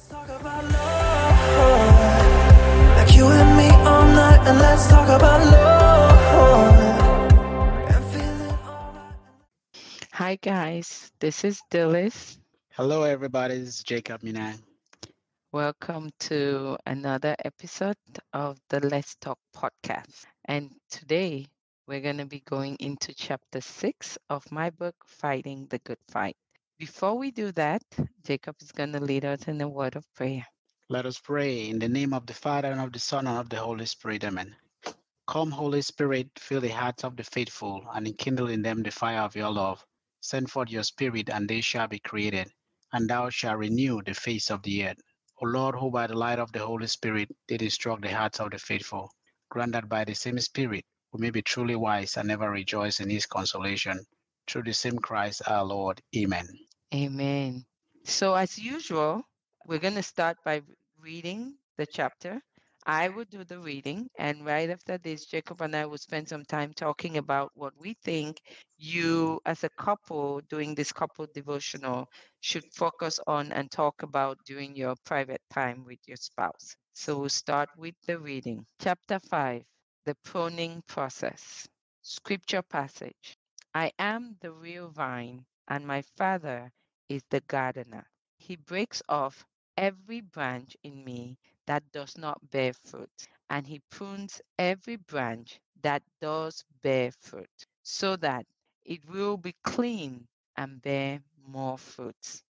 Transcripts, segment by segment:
Let's talk about love. Like you and me all night, and let's talk about love. And feeling alright. Hi guys, this is Dillis. Hello, everybody. This is Jacob Mina. Welcome to another episode of the Let's Talk podcast. And today we're going to be going into chapter six of my book, Fighting the Good Fight. Before we do that, Jacob is going to lead us in a word of prayer. Let us pray in the name of the Father and of the Son and of the Holy Spirit. Amen. Come, Holy Spirit, fill the hearts of the faithful and enkindle in them the fire of your love. Send forth your Spirit, and they shall be created, and thou shalt renew the face of the earth. O Lord, who by the light of the Holy Spirit did instruct the hearts of the faithful, grant that by the same Spirit we may be truly wise and ever rejoice in his consolation. Through the same Christ our Lord. Amen. Amen. So, as usual, we're going to start by reading the chapter. I will do the reading, and right after this, Jacob and I will spend some time talking about what we think you, as a couple, doing this couple devotional, should focus on and talk about during your private time with your spouse. So, we'll start with the reading. Chapter 5 The Pruning Process. Scripture passage I am the real vine, and my Father is the gardener. He breaks off every branch in me that does not bear fruit, and he prunes every branch that does bear fruit, so that it will be clean and bear more fruits.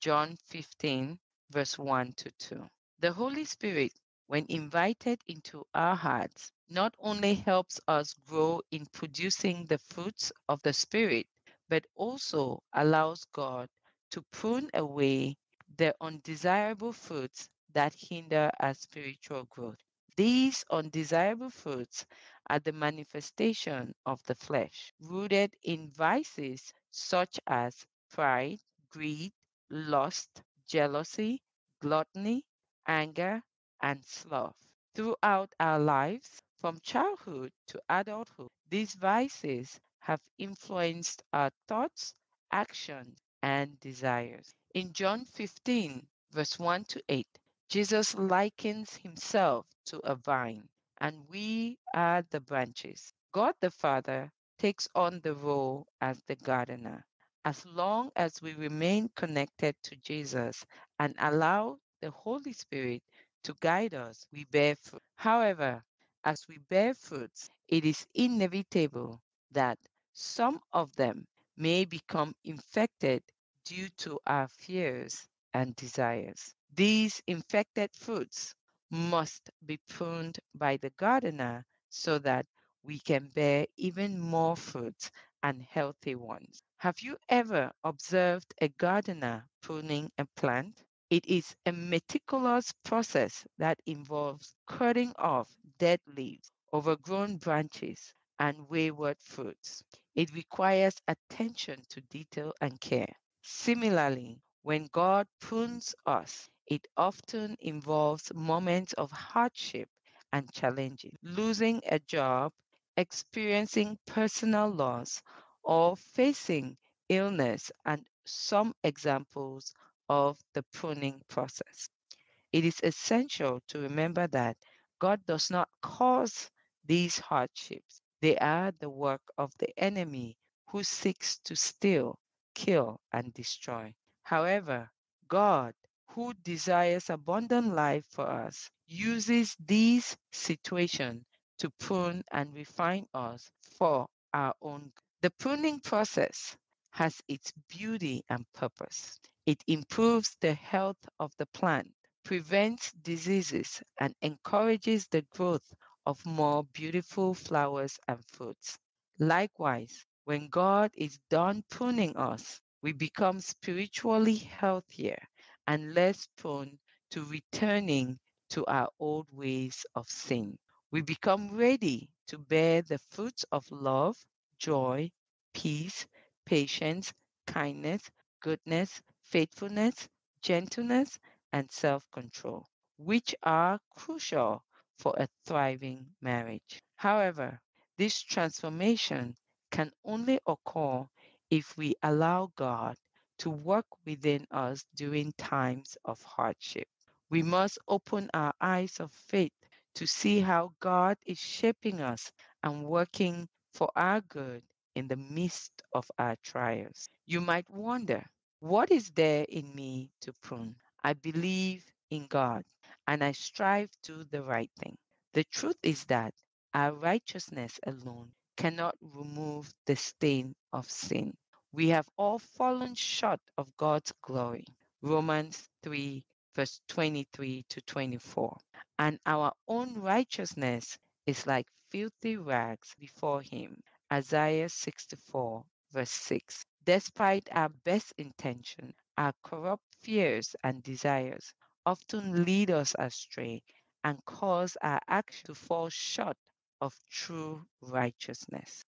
John 15, verse 1 to 2. The Holy Spirit, when invited into our hearts, not only helps us grow in producing the fruits of the Spirit, but also allows God to prune away the undesirable fruits that hinder our spiritual growth. These undesirable fruits are the manifestation of the flesh, rooted in vices such as pride, greed, lust, jealousy, gluttony, anger, and sloth. Throughout our lives, from childhood to adulthood, these vices have influenced our thoughts, actions, and desires. In John 15, verse 1 to 8, Jesus likens himself to a vine, and we are the branches. God the Father takes on the role as the gardener. As long as we remain connected to Jesus and allow the Holy Spirit to guide us, we bear fruit. However, as we bear fruits, it is inevitable that some of them may become infected due to our fears and desires. These infected fruits must be pruned by the gardener so that we can bear even more fruits and healthy ones. Have you ever observed a gardener pruning a plant? It is a meticulous process that involves cutting off dead leaves, overgrown branches, and wayward fruits. It requires attention to detail and care. Similarly, when God prunes us, it often involves moments of hardship and challenges, losing a job, experiencing personal loss, or facing illness, and some examples of the pruning process. It is essential to remember that God does not cause these hardships. They are the work of the enemy who seeks to steal, kill, and destroy. However, God, who desires abundant life for us, uses these situations to prune and refine us for our own. good. The pruning process has its beauty and purpose. It improves the health of the plant, prevents diseases, and encourages the growth of more beautiful flowers and fruits. Likewise, when God is done pruning us, we become spiritually healthier and less prone to returning to our old ways of sin. We become ready to bear the fruits of love, joy, peace, patience, kindness, goodness, faithfulness, gentleness, and self control, which are crucial for a thriving marriage. However, this transformation can only occur if we allow God to work within us during times of hardship. We must open our eyes of faith to see how God is shaping us and working for our good in the midst of our trials. You might wonder, what is there in me to prune? I believe in God and I strive to do the right thing. The truth is that our righteousness alone cannot remove the stain of sin. We have all fallen short of God's glory. Romans 3, verse 23 to 24. And our own righteousness is like filthy rags before Him. Isaiah 64, verse 6. Despite our best intention, our corrupt fears and desires often lead us astray and cause our action to fall short of true righteousness.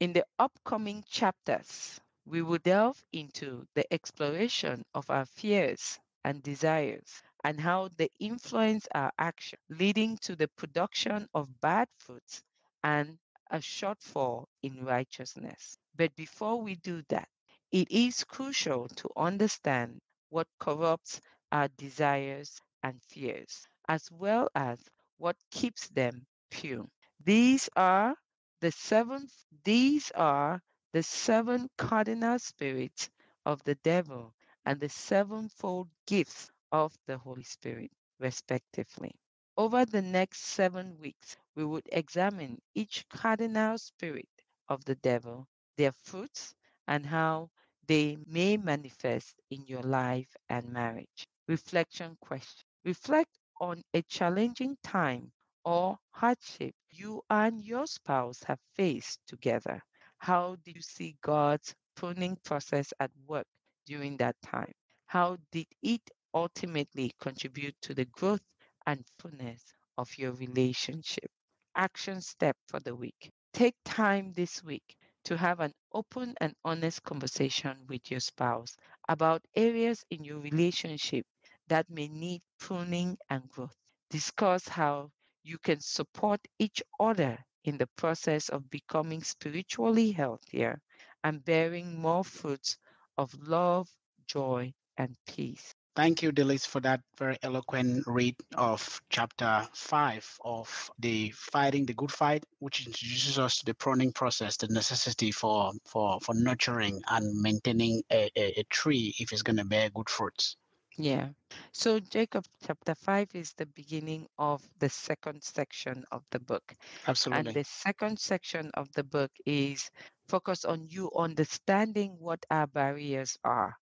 In the upcoming chapters, we will delve into the exploration of our fears and desires and how they influence our action, leading to the production of bad fruits and a shortfall in righteousness. But before we do that, it is crucial to understand what corrupts our desires and fears, as well as what keeps them pure. These are the seven these are the seven cardinal spirits of the devil and the sevenfold gifts of the Holy Spirit, respectively. Over the next seven weeks, we would examine each cardinal spirit of the devil, their fruits, and how they may manifest in your life and marriage. Reflection question Reflect on a challenging time or hardship you and your spouse have faced together. How did you see God's pruning process at work during that time? How did it ultimately contribute to the growth and fullness of your relationship? Action step for the week. Take time this week to have an open and honest conversation with your spouse about areas in your relationship that may need pruning and growth. Discuss how you can support each other in the process of becoming spiritually healthier and bearing more fruits of love, joy, and peace. Thank you, Delis, for that very eloquent read of chapter five of the fighting the good fight, which introduces us to the pruning process, the necessity for for for nurturing and maintaining a, a, a tree if it's going to bear good fruits. Yeah. So Jacob chapter 5 is the beginning of the second section of the book. Absolutely. And the second section of the book is focused on you understanding what our barriers are.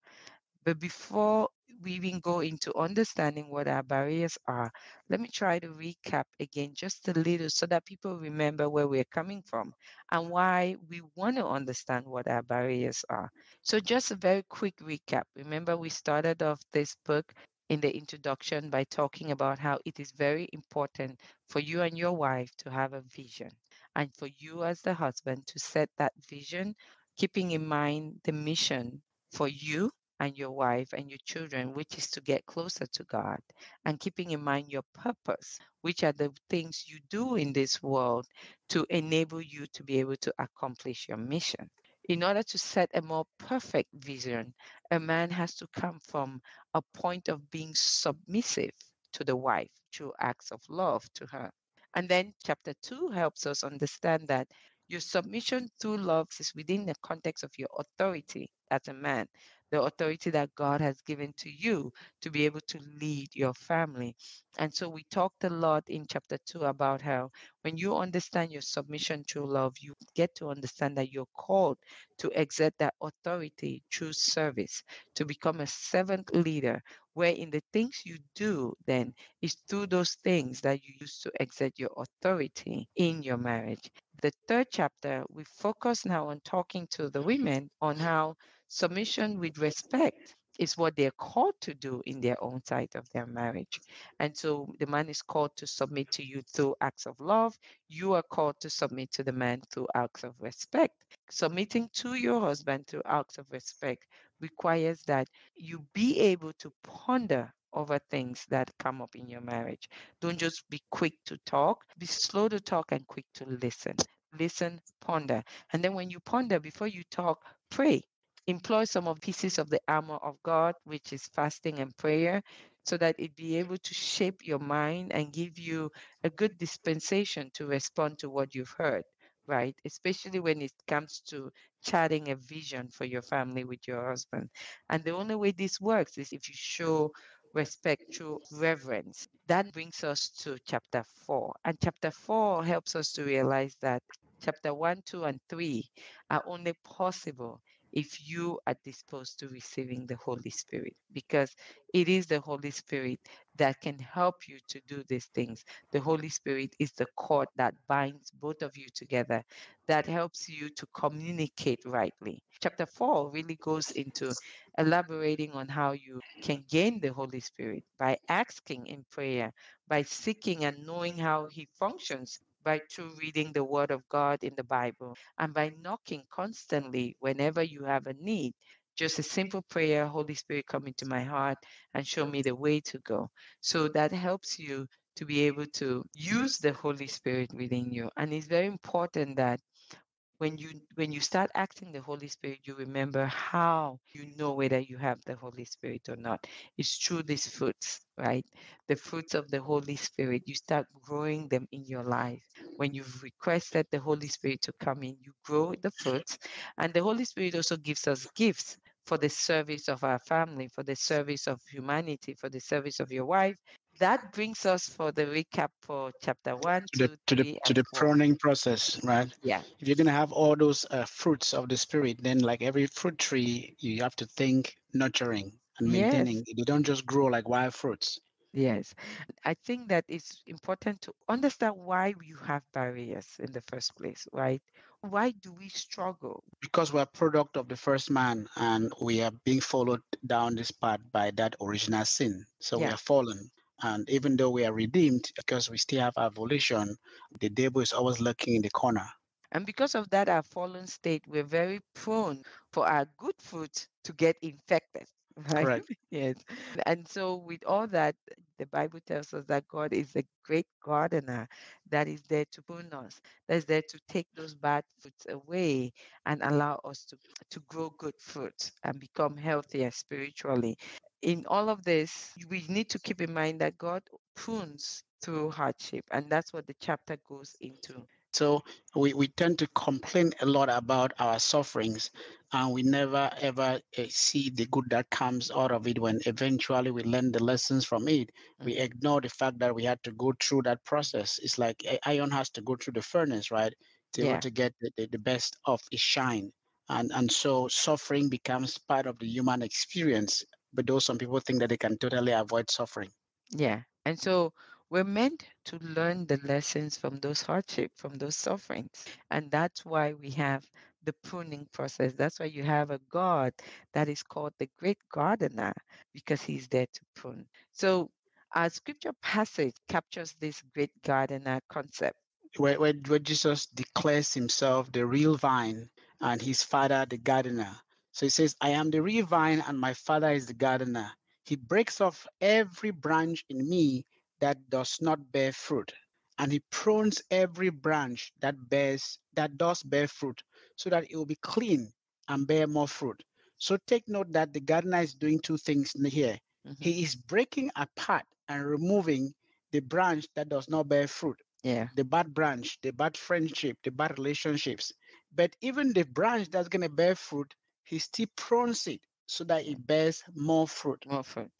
But before we even go into understanding what our barriers are, let me try to recap again just a little so that people remember where we're coming from and why we want to understand what our barriers are. So, just a very quick recap. Remember, we started off this book in the introduction by talking about how it is very important for you and your wife to have a vision and for you as the husband to set that vision, keeping in mind the mission for you and your wife and your children, which is to get closer to God, and keeping in mind your purpose, which are the things you do in this world to enable you to be able to accomplish your mission. In order to set a more perfect vision, a man has to come from a point of being submissive to the wife through acts of love to her. And then chapter two helps us understand that your submission through love is within the context of your authority as a man, the authority that God has given to you to be able to lead your family. And so we talked a lot in chapter two about how when you understand your submission through love, you get to understand that you're called to exert that authority through service, to become a servant leader, where in the things you do, then is through those things that you use to exert your authority in your marriage. The third chapter, we focus now on talking to the women on how submission with respect is what they're called to do in their own side of their marriage. And so the man is called to submit to you through acts of love. You are called to submit to the man through acts of respect. Submitting to your husband through acts of respect requires that you be able to ponder over things that come up in your marriage. Don't just be quick to talk, be slow to talk and quick to listen. Listen, ponder. And then when you ponder, before you talk, pray employ some of pieces of the armor of God, which is fasting and prayer, so that it be able to shape your mind and give you a good dispensation to respond to what you've heard, right? Especially when it comes to charting a vision for your family with your husband. And the only way this works is if you show respect through reverence. That brings us to chapter four. And chapter four helps us to realize that chapter one, two, and three are only possible if you are disposed to receiving the Holy Spirit, because it is the Holy Spirit that can help you to do these things. The Holy Spirit is the cord that binds both of you together, that helps you to communicate rightly. Chapter 4 really goes into elaborating on how you can gain the Holy Spirit by asking in prayer, by seeking and knowing how He functions by through reading the Word of God in the Bible and by knocking constantly whenever you have a need. Just a simple prayer, Holy Spirit, come into my heart and show me the way to go. So that helps you to be able to use the Holy Spirit within you. And it's very important that when you when you start acting the holy spirit you remember how you know whether you have the holy spirit or not. It's through these fruits right? The fruits of the holy spirit. You start growing them in your life. When you've requested the holy spirit to come in you grow the fruits. And the holy spirit also gives us gifts for the service of our family for the service of humanity for the service of your wife that brings us for the recap for chapter one, to the two, to the to the pruning process, right? Yeah, If you're gonna have all those uh, fruits of the spirit, then like every fruit tree, you have to think nurturing and Yes. maintaining. They don't just grow like wild fruits. yes. I think that it's important to understand why you have barriers in the first place, right? Why do we struggle? Because we're a product of the first man and we are being followed down this path by that original sin. So we Yeah. are fallen. And even though we are redeemed, because we still have our volition, the devil is always lurking in the corner. And because of that, our fallen state, we're very prone for our good fruit to get infected, right? Correct. yes. And so, with all that, the Bible tells us that God is a great gardener that is there to prune us, that's there to take those bad fruits away and allow us to, to grow good fruit and become healthier spiritually. In all of this, we need to keep in mind that God prunes through hardship, and that's what the chapter goes into. So we, we tend to complain a lot about our sufferings and we never ever uh, see the good that comes out of it when eventually we learn the lessons from it. We Mhm. ignore the fact that we had to go through that process. It's like iron has to go through the furnace, right? To, Yeah. to get the, the, the best of its shine. And, and so suffering becomes part of the human experience. But though some people think that they can totally avoid suffering. Yeah. And so we're meant to learn the lessons from those hardship, from those sufferings. And that's why we have the pruning process. That's why you have a God that is called the great gardener because he's there to prune. So our scripture passage captures this great gardener concept. where, where, where Jesus declares himself the real vine and his father the gardener. So he says, I am the real vine and my father is the gardener. He breaks off every branch in me that does not bear fruit, and he prunes every branch that bears that does bear fruit, so that it will be clean and bear more fruit. So take note that the gardener is doing two things in here. Mhm. He is breaking apart and removing the branch that does not bear fruit Yeah. the bad branch, the bad friendship, the bad relationships. But even the branch that's going to bear fruit, he still prunes it so that it bears more fruit. More fruit.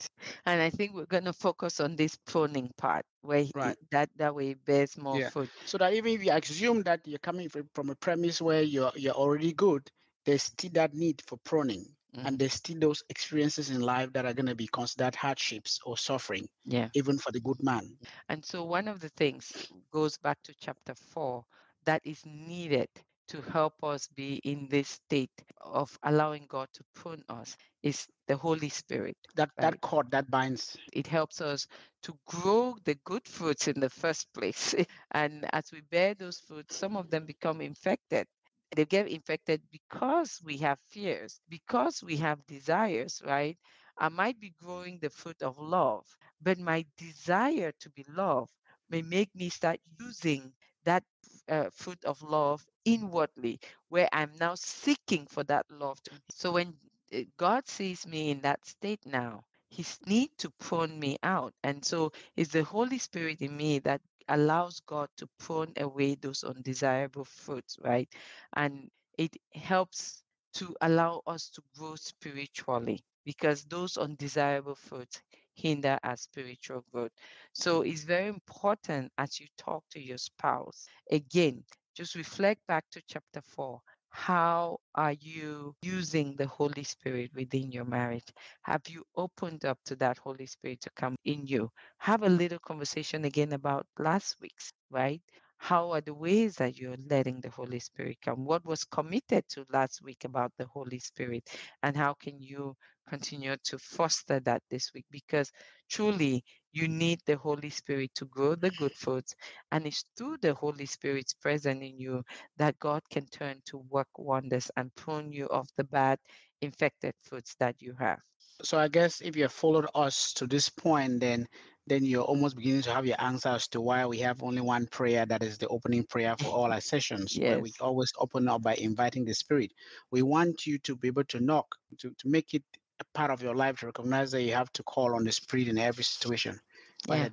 And I think we're going to focus on this pruning part where he- Right. that, that way it bears more Yeah. fruit. So that even if you assume that you're coming fr- from a premise where you're you're already good, there's still that need for pruning. And mm-hmm. there's still those experiences in life that are going to be considered hardships or suffering, Yeah. even for the good man. And so one of the things goes back to chapter four that is needed to help us be in this state of allowing God to prune us is the Holy Spirit. That that cord that binds. It helps us to grow the good fruits in the first place. And as we bear those fruits, some of them become infected. They get infected because we have fears, because we have desires, right? I might be growing the fruit of love, but my desire to be loved may make me start using that uh, fruit of love inwardly, where I'm now seeking for that love. To, so when uh, God sees me in that state now, He need to prune me out, and so it's the Holy Spirit in me that allows God to prune away those undesirable fruits, right? And it helps to allow us to grow spiritually because those undesirable fruits hinder our spiritual growth. So mm. it's very important as you talk to your spouse. Again, just reflect back to chapter 4. How are you using the Holy Spirit within your marriage? Have you opened up to that Holy Spirit to come in you? Have a little conversation again about last week's, right? How are the ways that you're letting the Holy Spirit come? What was committed to last week about the Holy Spirit? And how can you continue to foster that this week? Because truly, you need the Holy Spirit to grow the good fruits. And it's through the Holy Spirit's presence in you that God can turn to work wonders and prune you of the bad, infected fruits that you have. So I guess if you have followed us to this point, then then you're almost beginning to have your answer as to why we have only one prayer that is the opening prayer for all our sessions, where we always open up by inviting the Spirit. We want you to be able to knock, to, to make it part of your life to recognize that you have to call on the Spirit in every situation. Yeah.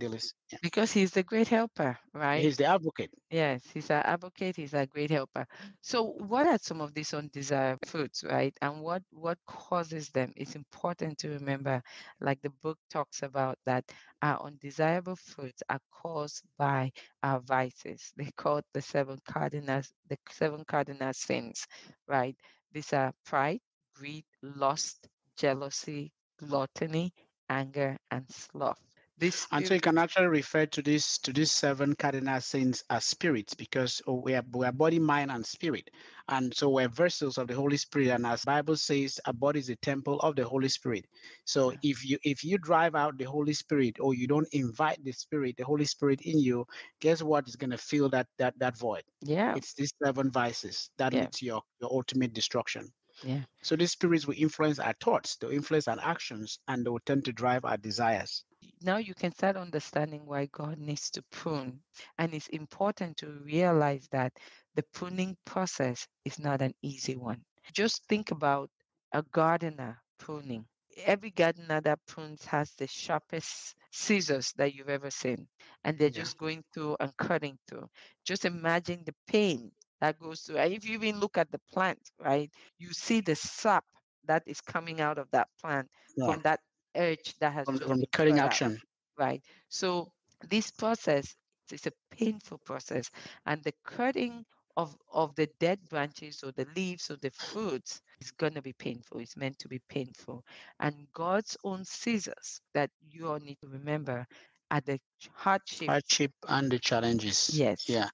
Yeah. Because He's the great helper, right? He's the advocate. Yes, he's our advocate, he's a great helper. So what are some of these undesirable fruits, right? And what what causes them? It's important to remember, like the book talks about that our undesirable fruits are caused by our vices. They call it the seven cardinal the seven cardinal sins, right? These are pride, greed, lust, jealousy, gluttony, anger, and sloth. This And so you can actually refer to this to these seven cardinal sins as spirits because oh, we are we are body, mind, and spirit. And so we're vessels of the Holy Spirit. And as Bible says, our body is a temple of the Holy Spirit. So Yeah. if you if you drive out the Holy Spirit or you don't invite the Spirit, the Holy Spirit in you, guess what is gonna fill that that that void? yeah, It's these seven vices that Yeah. lead to your, your ultimate destruction. Yeah. So these spirits will influence our thoughts, they'll influence our actions, and they will tend to drive our desires. now you can start understanding why God needs to prune. And it's important to realize that the pruning process is not an easy one. Just think about a gardener pruning. Every gardener that prunes has the sharpest scissors that you've ever seen, and they're Yeah. just going through and cutting through. Just imagine the pain that goes through. And if you even look at the plant, right, you see the sap that is coming out of that plant Yeah. from that edge that has From, from the been cutting action. right? So this process is a painful process, and the cutting of of the dead branches or the leaves or the fruits is going to be painful. It's meant to be painful, and God's own scissors that you all need to remember are the hardship. hardship and the challenges. Yes. Yeah.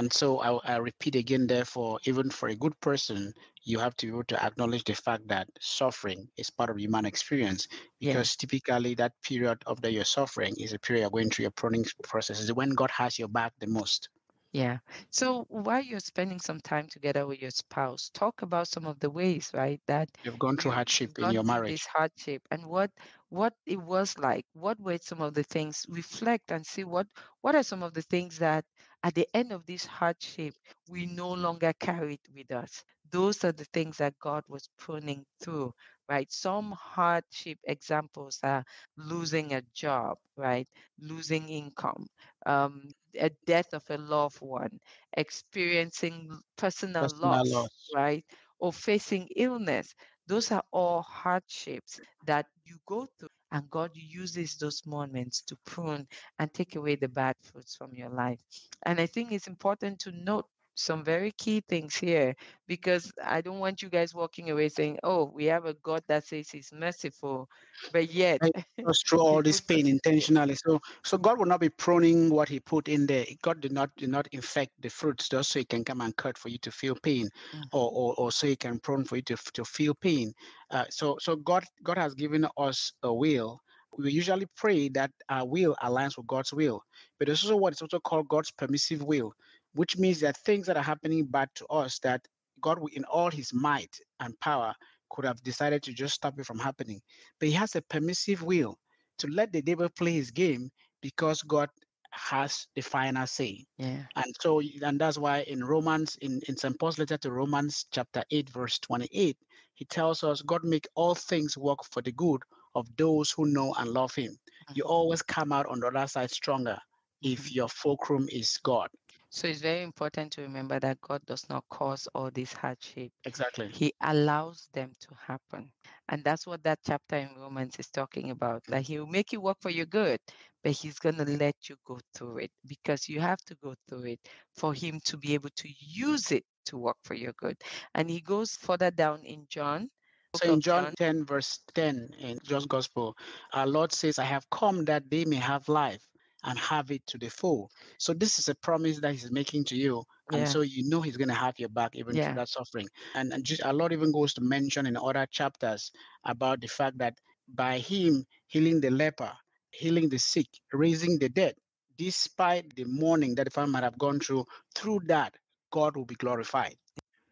And so I, I repeat again, therefore, even for a good person, you have to be able to acknowledge the fact that suffering is part of human experience Yeah. because typically that period of that you're suffering is a period you're going through your pruning process. Is when God has your back the most. Yeah. So while you're spending some time together with your spouse, talk about some of the ways, right, that You've gone through hardship in your marriage. this hardship and what what it was like. What were some of the things? Reflect and see what what are some of the things that at the end of this hardship we no longer carry it with us. Those are the things that God was pruning through, right? Some hardship examples are losing a job, right? Losing income, um, a death of a loved one, experiencing personal Personal loss, loss. right? Or facing illness. Those are all hardships that you go through, and God uses those moments to prune and take away the bad fruits from your life. And I think it's important to note some very key things here because I don't want you guys walking away saying, oh, we have a God that says he's merciful, but yet. Goes through all this pain intentionally. So so God will not be pruning what He put in there. God did not did not infect the fruits just so He can come and cut for you to feel pain, Mhm. or or, or so He can prune for you to to feel pain. Uh, so so God God has given us a will. We usually pray that our will aligns with God's will, but there's also what is also called God's permissive will, which means that things that are happening bad to us that God, in all His might and power, could have decided to just stop it from happening but he has a permissive will to let the devil play his game because God has the final say. Yeah. And so, and that's why in Romans, in, in St. Paul's letter to Romans, chapter 8, verse 28, he tells us, God make all things work for the good of those who know and love him. You Mhm. always come out on the other side stronger if Mhm. your fulcrum is God. So it's very important to remember that God does not cause all this hardship. Exactly. He allows them to happen. And that's what that chapter in Romans is talking about. That He'll mm-hmm. make it work for your good, but He's going to let you go through it because you have to go through it for Him to be able to use it to work for your good. And He goes further down in John. So in John 10, verse 10, in John's Gospel, our Lord says, I have come that they may have life and have it to the full. So this is a promise that He's making to you. And Yeah. so you know He's going to have your back even Yeah. through that suffering. And, and just, our Lord even goes to mention in other chapters about the fact that by Him healing the leper, healing the sick, raising the dead, despite the mourning that the family might have gone through, through that, God will be glorified.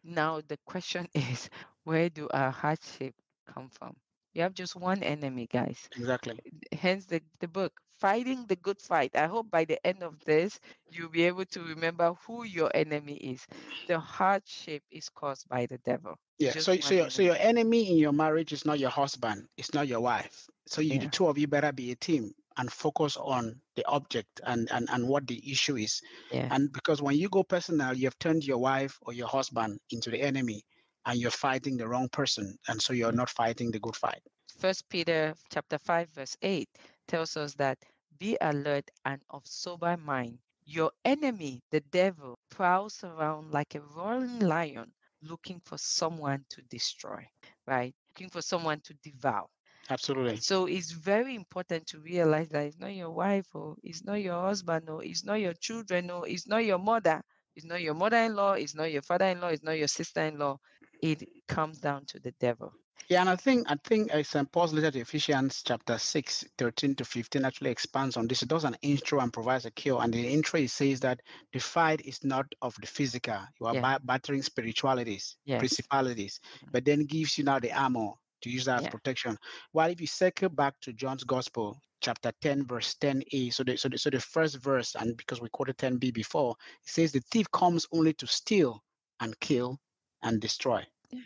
Now, the question is where do our hardship come from? You have just one enemy, guys. Exactly. hence the, the book fighting the good fight i hope by the end of this you'll be able to remember who your enemy is the hardship is caused by the devil Yeah. just So, so, your, so enemy. your enemy in your marriage is not your husband. It's not your wife. So you, the two of you better be a team and focus on the object and, and, and what the issue is. yeah And because when you go personal, you have turned your wife or your husband into the enemy and you're fighting the wrong person. And so you're not fighting the good fight. first peter chapter 5 verse 8 tells us that be alert and of sober mind your enemy the devil prowls around like a roaring lion looking for someone to destroy right looking for someone to devour Absolutely. So it's very important to realize that it's not your wife or it's not your husband or it's not your children or it's not your mother. It's not your mother-in-law, it's not your father-in-law, it's not your sister-in-law. It comes down to the devil. Yeah, and I think I think uh, St. Paul's letter to Ephesians chapter 6, 13 to 15 actually expands on this. It does an intro and provides a cure. And the intro it says that the fight is not of the physical. You are Yeah. battering spiritualities, Yes. principalities, Mhm. but then gives you now the armor to use that as Yeah. protection. While if you circle back to John's Gospel, chapter 10, verse 10a, so the, so the, so the first verse, and because we quoted 10b before, it says the thief comes only to steal and kill and destroy. Yeah.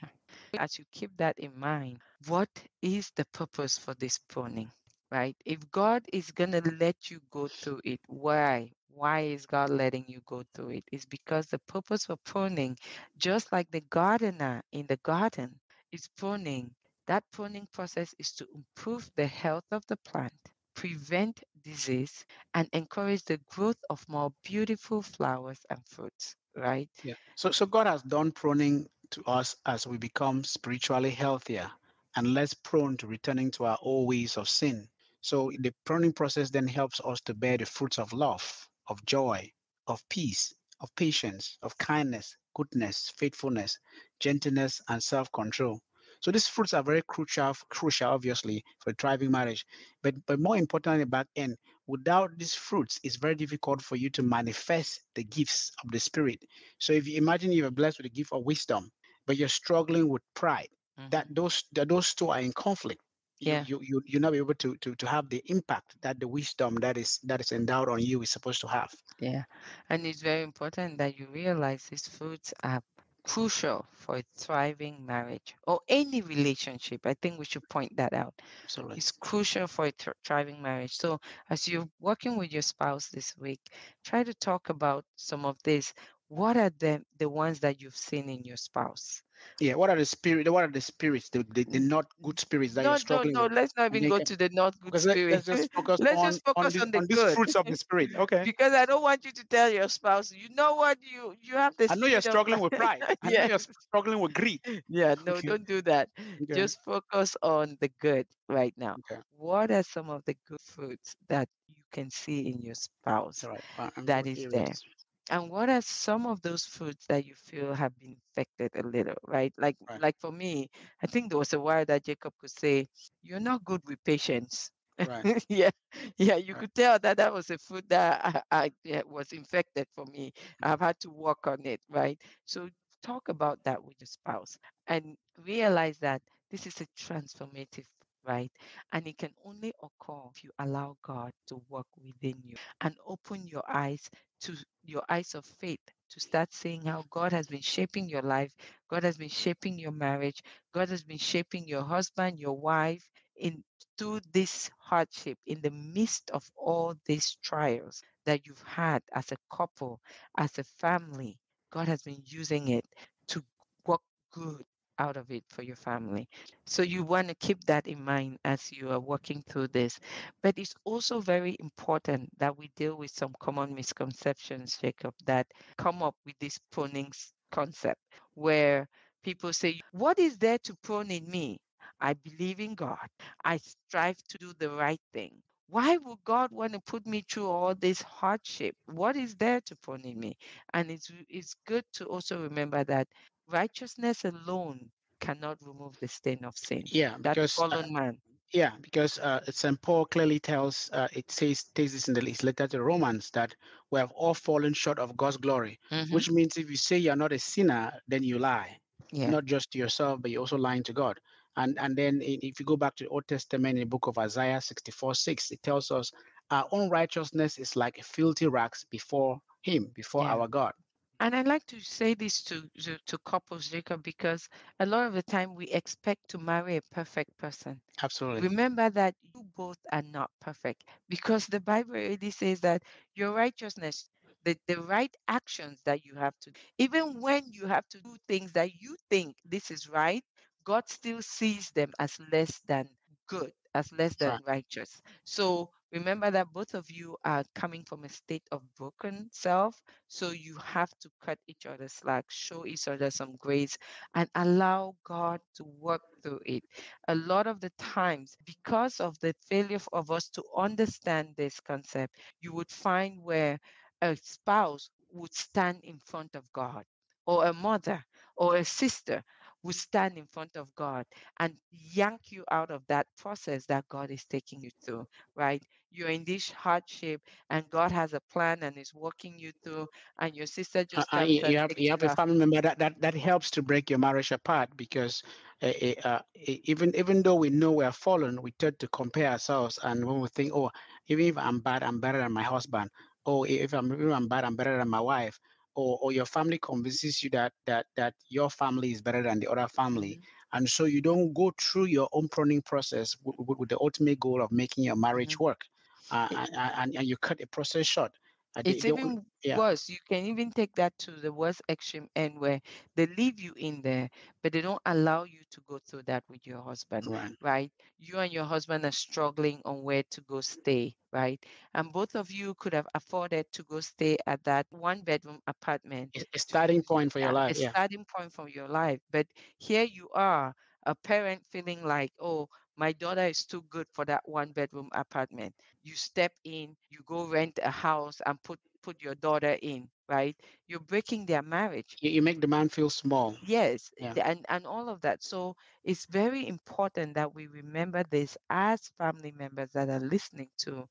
As you keep that in mind, what is the purpose for this pruning? Right? If God is going to let you go through it, why? Why is God letting you go through it? It's because the purpose for pruning, just like the gardener in the garden is pruning, that pruning process is to improve the health of the plant, prevent disease, and encourage the growth of more beautiful flowers and fruits. Right? Yeah. So so God has done pruning to us as we become spiritually healthier and less prone to returning to our old ways of sin. So the pruning process then helps us to bear the fruits of love, of joy, of peace, of patience, of kindness, goodness, faithfulness, gentleness, and self-control. So these fruits are very crucial, crucial, obviously, for thriving marriage. But but more importantly, back end, without these fruits, it's very difficult for you to manifest the gifts of the spirit. So if you imagine you are blessed with the gift of wisdom, but you're struggling with pride, Mhm. that those that those two are in conflict. You, Yeah. you you you're not able to, to to have the impact that the wisdom that is that is endowed on you is supposed to have. Yeah, and it's very important that you realize these foods are crucial for a thriving marriage or any relationship. I think we should point that out. Absolutely. It's crucial for a thr- thriving marriage. So, as you're working with your spouse this week, try to talk about some of this. What are the the ones that you've seen in your spouse? Yeah. What are the spirit? What are the spirits? The the, the not good spirits that No, you're no, struggling no. with? Let's not even go can- to the not good Because let's just focus Let's on just focus on, on the these good. fruits of the spirit. Okay. because I don't want you to tell your spouse, you know what, you you have the I know you're struggling with pride. I know yeah, you're struggling with greed. yeah. No, Okay. don't do that. Okay. Just focus on the good right now. okay. What are some of the good fruits that you can see in your spouse? Right. That is there. And what are some of those foods that you feel have been infected a little, right? Like Right. like for me, I think there was a while that Jacob could say, You're not good with patience. Right. yeah, yeah, you Right. could tell that that was a food that I, I yeah, was infected for me. Mm. I've had to work on it, right? So talk about that with your spouse and realize that this is a transformative right? And it can only occur if you allow God to work within you and open your eyes to your eyes of faith to start seeing how God has been shaping your life, God has been shaping your marriage, God has been shaping your husband, your wife in through this hardship, in the midst of all these trials that you've had as a couple, as a family. God has been using it to work good out of it for your family. So you want to keep that in mind as you are working through this. But it's also very important that we deal with some common misconceptions, Jacob, that come up with this proning concept where people say, What is there to prone in me? I believe in God. I strive to do the right thing. Why would God want to put me through all this hardship? What is there to prone in me? And it's it's good to also remember that righteousness alone cannot remove the stain of sin. Yeah, That because uh, fallen man. yeah, because uh, St. Paul clearly tells uh, it says takes this in the his letter to Romans that we have all fallen short of God's glory, Mhm. which means if you say you're not a sinner, then you lie. Yeah. not just to yourself, but you're also lying to God. And and then if you go back to the Old Testament in the book of Isaiah 64, 6, it tells us our own righteousness is like filthy rags before him, before Yeah. our God. And I like to say this to, to to couples, Jacob, because a lot of the time we expect to marry a perfect person. Absolutely. Remember that you both are not perfect because the Bible already says that your righteousness, the, the right actions that you have to, even when you have to do things that you think this is right, God still sees them as less than good, as less than Right. righteous. So remember that both of you are coming from a state of broken self. So you have to cut each other slack, show each other some grace, and allow God to work through it a lot of the times because of the failure of us to understand this concept you would find where a spouse would stand in front of god or a mother or a sister would stand in front of god and yank you out of that process that god is taking you through right you're in this hardship and god has a plan and is working you through and your sister Uh, just uh, you you have you have a family member that, that that helps to break your marriage apart because uh, uh, uh, e- even even though we know we are fallen, we tend to compare ourselves, and when we think, oh, even if I'm bad, I'm better than my husband. Or if I'm if I'm bad, I'm better than my wife. Or or your family convinces you that that that your family is better than the other family, Mhm, and so you don't go through your own pruning process with, with, with the ultimate goal of making your marriage mhm. work, uh, and, and and you cut the process short. They, It's they, even yeah, worse. You can even take that to the worst extreme end where they leave you in there, but they don't allow you to go through that with your husband, right. right? You and your husband are struggling on where to go stay, right? And both of you could have afforded to go stay at that one bedroom apartment a, starting point for your yeah, a life. Yeah, starting point for your life. But here you are, a parent feeling like, oh, my daughter is too good for that one bedroom apartment. You step in, you go rent a house and put put your daughter in, right? You're breaking their marriage. you, you make the man feel small. Yes, Yeah, and and all of that. So it's very important that we remember this as family members that are listening to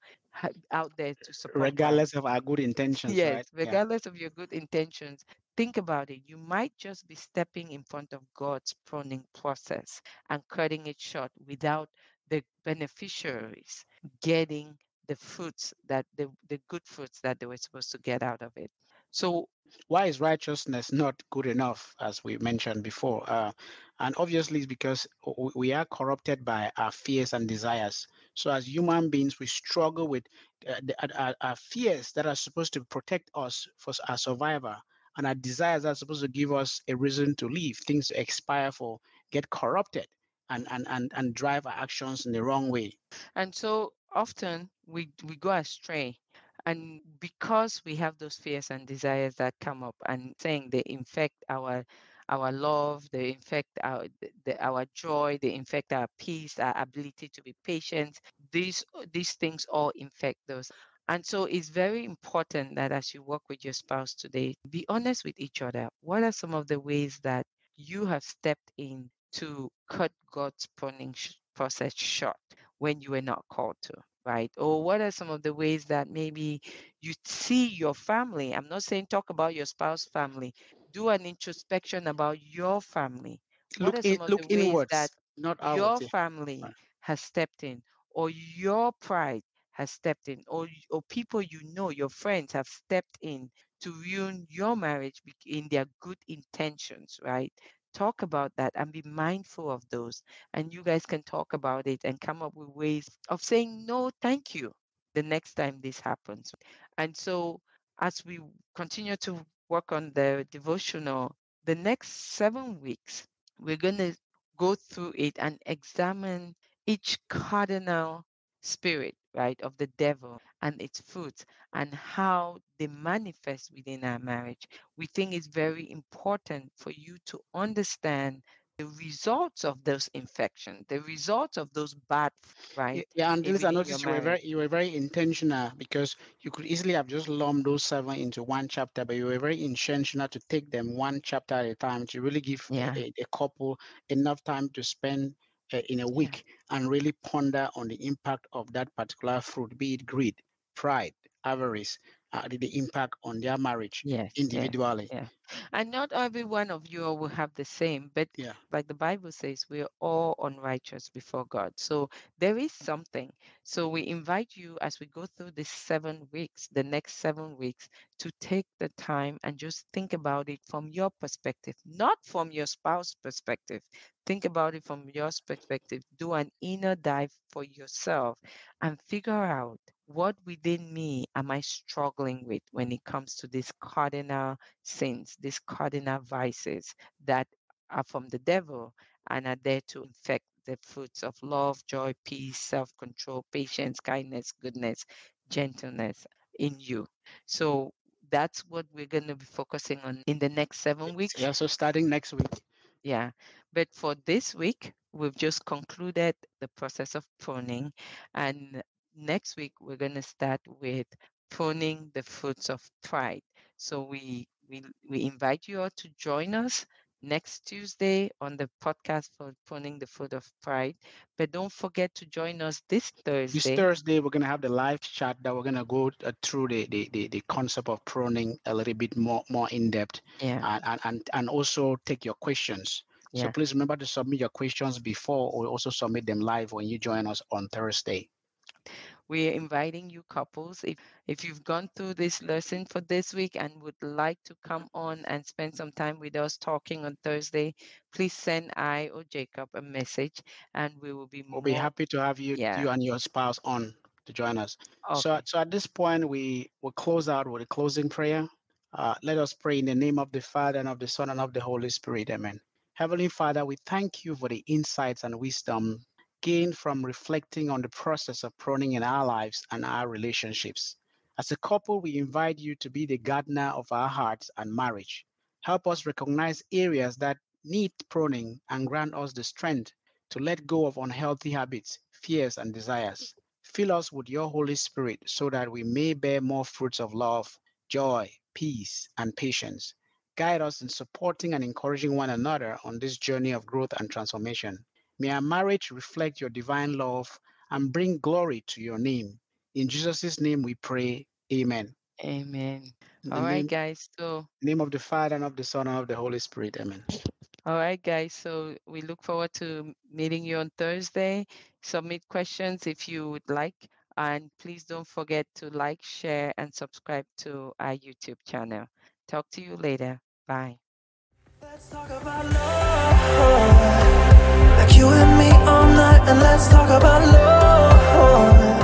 out there to support regardless of our good intentions, right? Yes, Yeah, regardless of your good intentions, think about it. You might just be stepping in front of God's pruning process and cutting it short without the beneficiaries getting the fruits that the, the good fruits that they were supposed to get out of it. So why is righteousness not good enough, as we mentioned before? Uh, and obviously, it's because we are corrupted by our fears and desires. So, as human beings, we struggle with uh, the, uh, our, our fears that are supposed to protect us for our survival, and our desires are supposed to give us a reason to live, things to expire for, get corrupted, and and and and drive our actions in the wrong way. And so often we we go astray. And because we have those fears and desires that come up and saying they infect our our love, they infect our the- our joy, they infect our peace, our ability to be patient. These these things all infect those. And so it's very important that as you work with your spouse today, be honest with each other. What are some of the ways that you have stepped in to cut God's pruning sh- process short? when you were not called to, right? Or what are some of the ways that maybe you see your family? I'm not saying talk about your spouse family. Do an introspection about your family. What Look in, of look the ways that inwards, not your. Yeah. family has stepped in, or your pride has stepped in, or, or people you know, your friends have stepped in to ruin your marriage in their good intentions, right? Talk about that and be mindful of those. And you guys can talk about it and come up with ways of saying, no, thank you, the next time this happens. And so, as we continue to work on the devotional, the next seven weeks, we're going to go through it and examine each cardinal spirit, right, of the devil and its fruits and how they manifest within our marriage. We think it's very important for you to understand the results of those infections, the results of those bad, right? Yeah, and this I noticed you were very you were very intentional because you could easily have just lumped those seven into one chapter, but you were very intentional to take them one chapter at a time to really give a, Yeah, a- a couple enough time to spend Uh, in a yeah, week and really ponder on the impact of that particular fruit, be it greed, pride, avarice, uh, the, impact on their marriage yes, individually. yeah. And not every one of you will have the same, but Yeah. like the Bible says, we're all unrighteous before God. So there is something. So we invite you as we go through this seven weeks, the next seven weeks, to take the time and just think about it from your perspective, not from your spouse perspective. Think about it from your perspective. Do an inner dive for yourself and figure out what within me am I struggling with when it comes to these cardinal sins, these cardinal vices that are from the devil and are there to infect the fruits of love, joy, peace, self control, patience, kindness, goodness, gentleness in you. So that's what we're going to be focusing on in the next seven weeks. Yeah. So starting next week. Yeah. But for this week, we've just concluded the process of pruning. And next week, we're going to start with pruning the fruits of pride. So we, we, we invite you all to join us next Tuesday on the podcast for pruning the fruit of pride. But don't forget to join us this Thursday. This Thursday. We're going to have the live chat that we're going to go uh, through the, the, the, the concept of pruning a little bit more, more in depth Yeah. and, and, and, and also take your questions. Yeah. So please remember to submit your questions before or also submit them live when you join us on Thursday. We're inviting you couples. If if you've gone through this lesson for this week and would like to come on and spend some time with us talking on Thursday, please send I or Jacob a message and we will be We'll be happy to have you, yeah. you and your spouse on to join us. So, so at this point, we will close out with a closing prayer. Uh, let us pray in the name of the Father and of the Son and of the Holy Spirit. Amen. Heavenly Father, we thank you for the insights and wisdom gained from reflecting on the process of pruning in our lives and our relationships. As a couple, we invite you to be the gardener of our hearts and marriage. Help us recognize areas that need pruning and grant us the strength to let go of unhealthy habits, fears, and desires. Fill us with your Holy Spirit so that we may bear more fruits of love, joy, peace, and patience. Guide us in supporting and encouraging one another on this journey of growth and transformation. May our marriage reflect your divine love and bring glory to your name. In Jesus' name we pray. Amen. Amen. In the All right, guys. So name of the Father and of the Son and of the Holy Spirit. Amen. all right, guys. So we look forward to meeting you on Thursday. Submit questions if you would like. And please don't forget to like, share, and subscribe to our YouTube channel. Talk to you later. Bye. Like you and me all night, and let's talk about love.